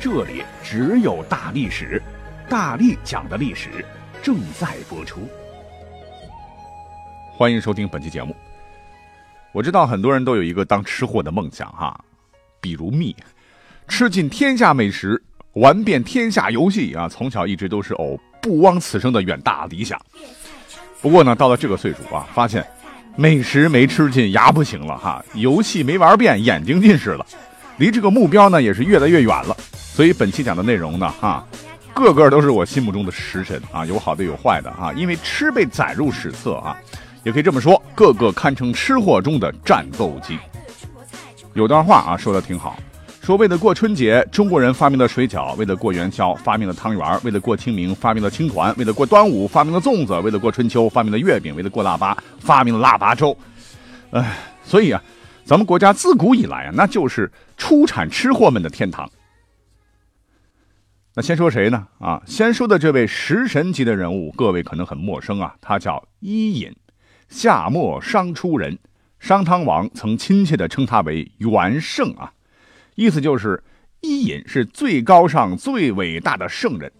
这里只有大历史，大力讲的历史正在播出。欢迎收听本期节目。我知道很多人都有一个当吃货的梦想哈，比如蜜，吃尽天下美食，玩遍天下游戏啊，从小一直都是哦不枉此生的远大理想。不过呢，到了这个岁数啊，发现美食没吃尽牙不行了哈，游戏没玩遍眼睛近视了，离这个目标呢也是越来越远了。所以本期讲的内容呢，哈，个个都是我心目中的食神啊，有好的有坏的啊，因为吃被载入史册啊，也可以这么说，个个堪称吃货中的战斗机。有段话啊说的挺好，说为了过春节，中国人发明了水饺；为了过元宵，发明了汤圆；为了过清明，发明了青团；为了过端午，发明了粽子；为了过春秋，发明了月饼；为了过腊八，发明了腊八粥。哎，所以啊，咱们国家自古以来啊，那就是出产吃货们的天堂。那先说谁呢？啊，先说的这位食神级的人物，各位可能很陌生啊，他叫伊尹，夏末商初人。商汤王曾亲切地称他为元圣啊，意思就是伊尹是最高尚、最伟大的圣人。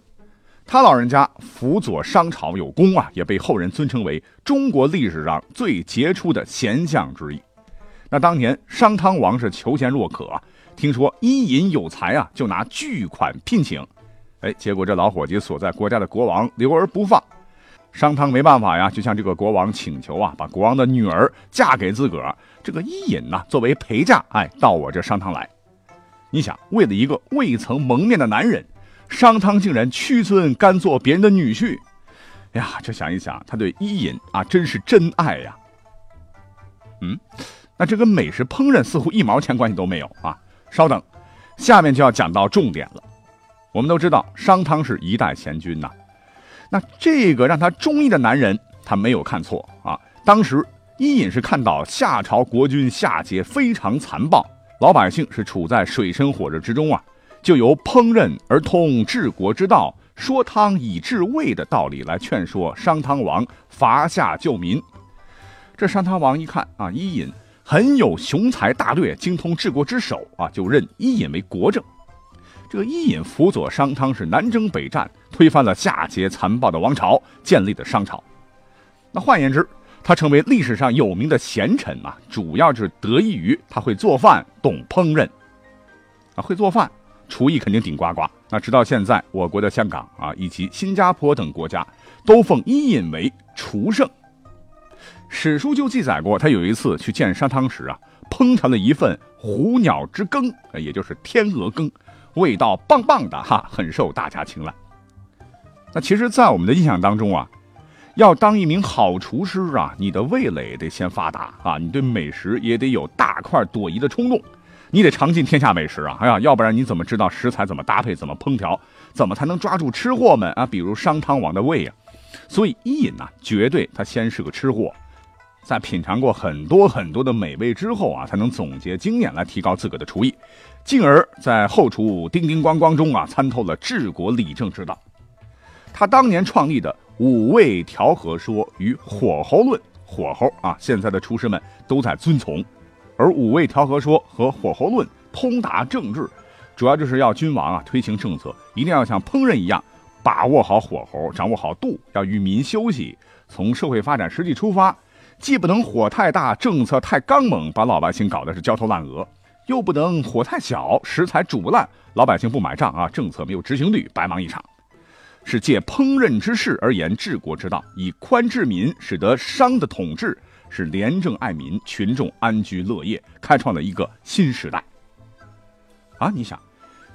他老人家辅佐商朝有功啊，也被后人尊称为中国历史上最杰出的贤相之一。那当年商汤王是求贤若渴啊，听说伊尹有才啊，就拿巨款聘请。哎，结果这老伙计所在国家的国王留而不放，商汤没办法呀，就向这个国王请求啊，把国王的女儿嫁给自个儿。这个伊尹呢，作为陪嫁，哎，到我这商汤来。你想，为了一个未曾蒙面的男人，商汤竟然屈尊甘做别人的女婿。哎呀，这想一想，他对伊尹啊，真是真爱呀。嗯，那这跟美食烹饪似乎一毛钱关系都没有啊。稍等，下面就要讲到重点了。我们都知道商汤是一代贤君呐，那这个让他中意的男人，他没有看错啊。当时伊尹是看到夏朝国君夏桀非常残暴，老百姓是处在水深火热之中啊，就由烹饪而通治国之道，说汤以治魏的道理来劝说商汤王伐夏救民。这商汤王一看啊，伊尹很有雄才大略，精通治国之手啊，就认伊尹为国政。这个伊尹辅佐商汤是南征北战，推翻了夏桀残暴的王朝，建立的商朝。那换言之，他成为历史上有名的贤臣啊，主要是得益于他会做饭，懂烹饪。啊，会做饭，厨艺肯定顶呱呱。那直到现在，我国的香港啊，以及新加坡等国家，都奉伊尹为厨圣。史书就记载过，他有一次去见商汤时啊，烹调了一份虎鸟之羹，也就是天鹅羹。味道棒棒的哈，很受大家青睐。那其实，在我们的印象当中啊，要当一名好厨师啊，你的味蕾得先发达啊，你对美食也得有大快朵颐的冲动，你得尝尽天下美食啊，哎呀，要不然你怎么知道食材怎么搭配、怎么烹调，怎么才能抓住吃货们啊？比如商汤王的胃啊。所以伊尹呐，绝对他先是个吃货。在品尝过很多很多的美味之后啊，才能总结经验来提高自个的厨艺，进而，在后厨叮叮咣咣中啊，参透了治国理政之道。他当年创立的五味调和说与火候论，火候啊，现在的厨师们都在遵从。而五味调和说和火候论通达政治，主要就是要君王啊推行政策，一定要像烹饪一样，把握好火候，掌握好度，要与民休息，从社会发展实际出发。既不能火太大，政策太刚猛，把老百姓搞得是焦头烂额；又不能火太小，食材煮不烂，老百姓不买账啊，政策没有执行率，白忙一场。是借烹饪之事而言治国之道，以宽治民，使得商的统治是廉政爱民，群众安居乐业，开创了一个新时代。啊，你想，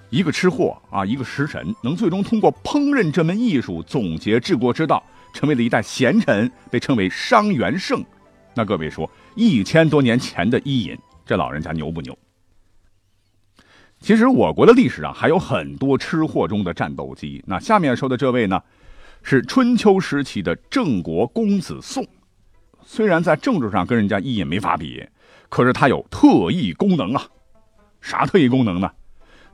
一个吃货啊，一个食神，能最终通过烹饪这门艺术总结治国之道。成为了一代贤臣，被称为商元圣。那各位说，一千多年前的伊尹，这老人家牛不牛？其实我国的历史上还有很多吃货中的战斗机。那下面说的这位呢，是春秋时期的郑国公子宋。虽然在政治上跟人家伊尹没法比，可是他有特异功能啊。啥特异功能呢？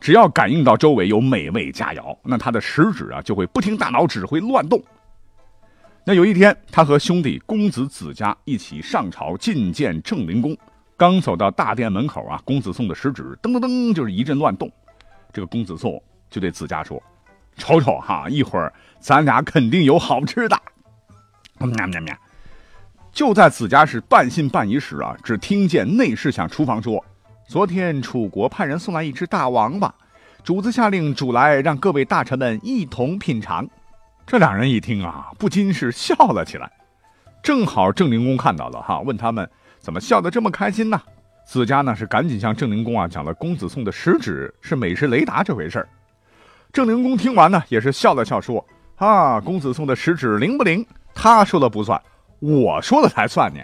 只要感应到周围有美味佳肴，那他的食指啊就会不听大脑指挥乱动。那有一天，他和兄弟公子子家一起上朝觐见郑灵公。刚走到大殿门口啊，公子宋的食指噔噔噔就是一阵乱动。这个公子宋就对子家说：“瞅瞅哈，一会儿咱俩肯定有好吃的。”喵喵喵！就在子家是半信半疑时啊，只听见内侍向厨房说：“昨天楚国派人送来一只大王八，主子下令煮来，让各位大臣们一同品尝。”这两人一听啊，不禁是笑了起来。正好郑灵公看到了哈，问他们。怎么笑得这么开心呢？子家呢是赶紧向郑灵公啊讲了公子宋的食指是美食雷达这回事儿。郑灵公听完呢也是笑了笑说：“啊，公子宋的食指灵不灵？他说了不算，我说了才算呢。”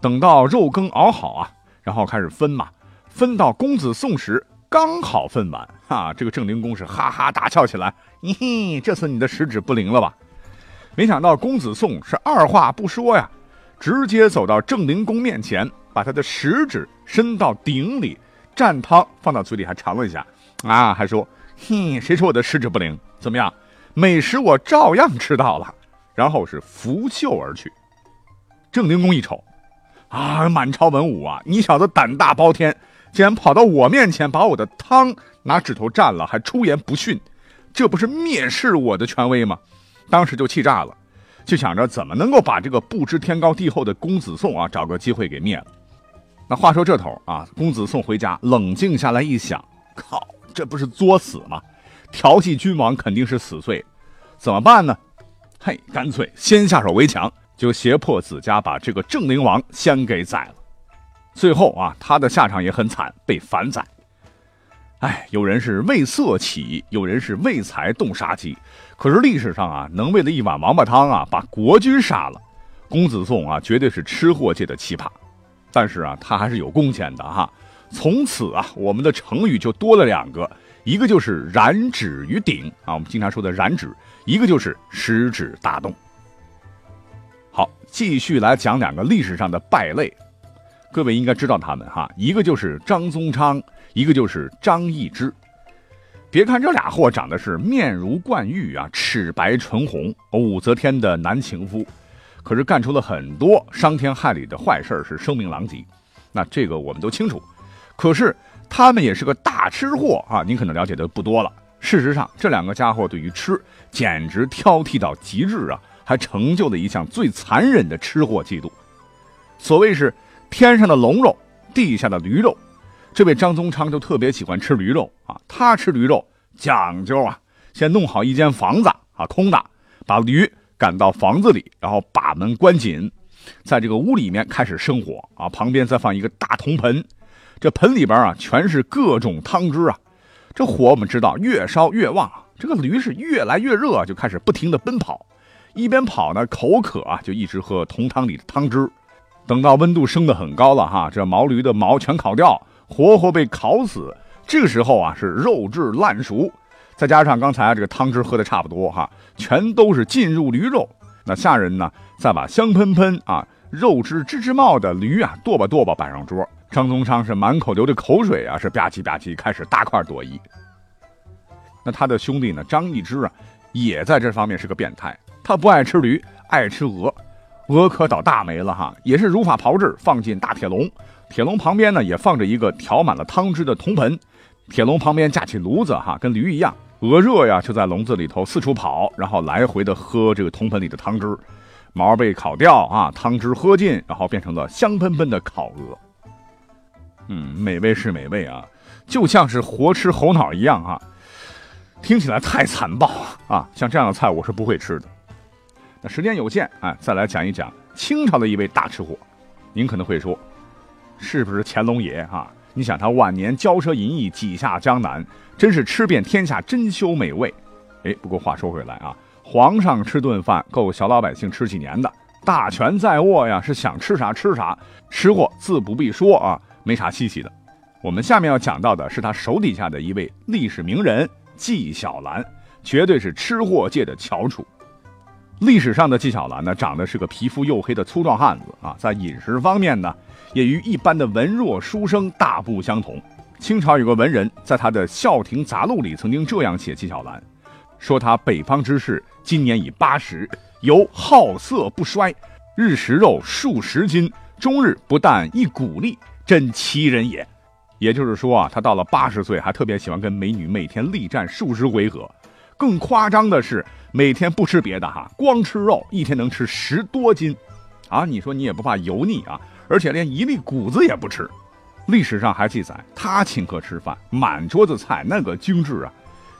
等到肉羹熬好啊，然后开始分嘛，分到公子宋时刚好分完啊，这个郑灵公是哈哈大笑起来：“嘿嘿，这次你的食指不灵了吧？”没想到公子宋是二话不说呀。直接走到郑灵公面前，把他的食指伸到鼎里，蘸汤放到嘴里，还尝了一下，啊，还说：“嘿，谁说我的食指不灵？怎么样，美食我照样吃到了。”然后是拂袖而去。郑灵公一瞅，啊，满朝文武啊，你小子胆大包天，竟然跑到我面前，把我的汤拿指头蘸了，还出言不逊，这不是蔑视我的权威吗？当时就气炸了。就想着怎么能够把这个不知天高地厚的公子宋啊找个机会给灭了。那话说这头啊，公子宋回家冷静下来一想，靠，这不是作死吗？调戏君王肯定是死罪，怎么办呢？嘿，干脆先下手为强，就胁迫子家把这个郑灵王先给宰了。最后啊，他的下场也很惨，被反宰。哎，有人是为色起，有人是为财动杀机。可是历史上啊，能为了一碗王八汤啊把国君杀了，公子宋啊绝对是吃货界的奇葩。但是啊，他还是有贡献的哈。从此啊，我们的成语就多了两个，一个就是燃指于鼎啊，我们经常说的燃指；一个就是食指大动。好，继续来讲两个历史上的败类，各位应该知道他们哈，一个就是张宗昌。一个就是张易之，别看这俩货长得是面如冠玉啊，齿白唇红，武则天的男情夫，可是干出了很多伤天害理的坏事是声名狼藉。那这个我们都清楚，可是他们也是个大吃货啊，您可能了解的不多了。事实上，这两个家伙对于吃简直挑剔到极致啊，还成就了一项最残忍的吃货记录。所谓是天上的龙肉，地下的驴肉。这位张宗昌就特别喜欢吃驴肉啊，他吃驴肉讲究啊，先弄好一间房子啊，空的，把驴赶到房子里，然后把门关紧，在这个屋里面开始生火啊，旁边再放一个大铜盆，这盆里边啊全是各种汤汁啊，这火我们知道越烧越旺，这个驴是越来越热，就开始不停的奔跑，一边跑呢口渴啊，就一直喝铜汤里的汤汁，等到温度升得很高了哈，这毛驴的毛全烤掉。活活被烤死，这个时候啊是肉质烂熟，再加上刚才啊这个汤汁喝的差不多哈，全都是进入驴肉。那下人呢，再把香喷喷啊、肉汁吱吱冒的驴啊剁吧剁吧摆上桌。张宗昌是满口流着口水啊，是吧唧吧唧开始大快朵颐。那他的兄弟呢，张易之啊，也在这方面是个变态，他不爱吃驴，爱吃鹅，鹅可倒大霉了哈，也是如法炮制，放进大铁笼。铁笼旁边呢，也放着一个调满了汤汁的铜盆，铁笼旁边架起炉子，哈，跟驴一样，鹅热呀就在笼子里头四处跑，然后来回的喝这个铜盆里的汤汁，毛被烤掉啊，汤汁喝尽，然后变成了香喷喷的烤鹅。嗯，美味是美味啊，就像是活吃猴脑一样啊，听起来太残暴啊，像这样的菜我是不会吃的。那时间有限，哎，再来讲一讲清朝的一位大吃货，您可能会说。是不是乾隆爷啊？你想他晚年骄奢淫逸，几下江南，真是吃遍天下珍馐美味。哎，不过话说回来啊，皇上吃顿饭够小老百姓吃几年的，大权在握呀，是想吃啥吃啥，吃货自不必说啊，没啥稀奇的。我们下面要讲到的是他手底下的一位历史名人纪晓岚，绝对是吃货界的翘楚。历史上的纪晓岚呢，长得是个皮肤黝黑的粗壮汉子啊，在饮食方面呢，也与一般的文弱书生大不相同。清朝有个文人在他的《孝亭杂录》里曾经这样写纪晓岚，说他北方之士，今年已八十，犹好色不衰，日食肉数十斤，终日不但一鼓励，真奇人也。也就是说啊，他到了八十岁，还特别喜欢跟美女每天力战数十回合。更夸张的是，每天不吃别的哈，光吃肉，一天能吃十多斤，啊，你说你也不怕油腻啊？而且连一粒谷子也不吃。历史上还记载，他请客吃饭，满桌子菜，那个精致啊。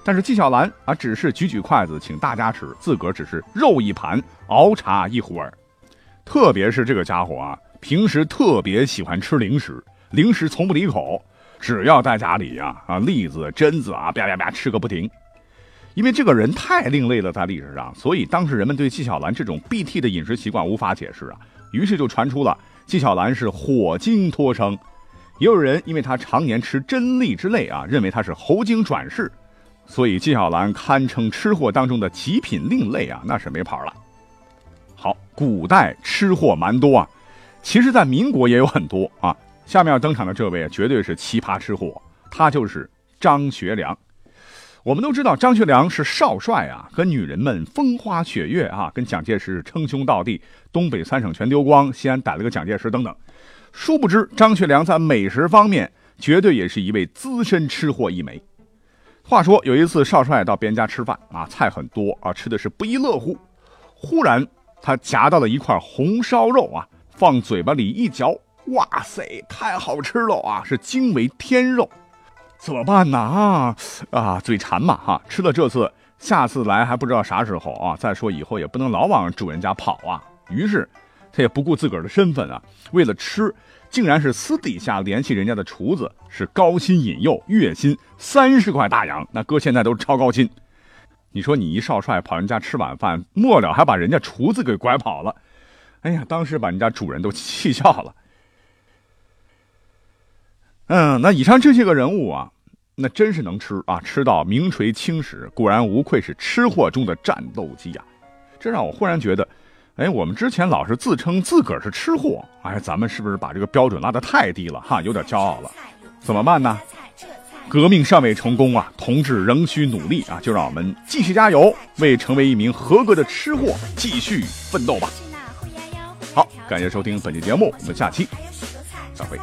但是纪晓岚啊，只是举举筷子请大家吃，自个儿只是肉一盘，熬茶一壶儿。特别是这个家伙啊，平时特别喜欢吃零食，零食从不离口。只要在家里呀，啊，栗子、榛子啊，啪啪啪吃个不停。因为这个人太另类了，在历史上，所以当时人们对纪晓岚这种 BT 的饮食习惯无法解释啊，于是就传出了纪晓岚是火精脱生。也有人因为他常年吃真栗之类啊，认为他是猴精转世，所以纪晓岚堪称吃货当中的极品另类啊，那是没跑了。好，古代吃货蛮多啊，其实在民国也有很多啊。下面要登场的这位绝对是奇葩吃货，他就是张学良。我们都知道张学良是少帅啊，和女人们风花雪月啊，跟蒋介石称兄道弟，东北三省全丢光，西安逮了个蒋介石等等。殊不知张学良在美食方面绝对也是一位资深吃货一枚。话说有一次少帅到别人家吃饭啊，菜很多啊，吃的是不亦乐乎。忽然他夹到了一块红烧肉啊，放嘴巴里一嚼。哇塞，太好吃了啊！是惊为天肉，怎么办呢？啊啊，嘴馋嘛哈！吃了这次，下次来还不知道啥时候啊！再说以后也不能老往主人家跑啊！于是他也不顾自个儿的身份啊，为了吃，竟然是私底下联系人家的厨子，是高薪引诱，月薪三十块大洋，那搁现在都是超高薪。你说你一少帅跑人家吃晚饭，末了还把人家厨子给拐跑了，哎呀，当时把人家主人都气笑了。嗯，那以上这些个人物啊，那真是能吃啊，吃到名垂青史，果然无愧是吃货中的战斗机啊！这让我忽然觉得，哎，我们之前老是自称自个儿是吃货，哎，咱们是不是把这个标准拉得太低了哈？有点骄傲了，怎么办呢？革命尚未成功啊，同志仍需努力啊！就让我们继续加油，为成为一名合格的吃货继续奋斗吧！好，感谢收听本期节目，我们下期再会。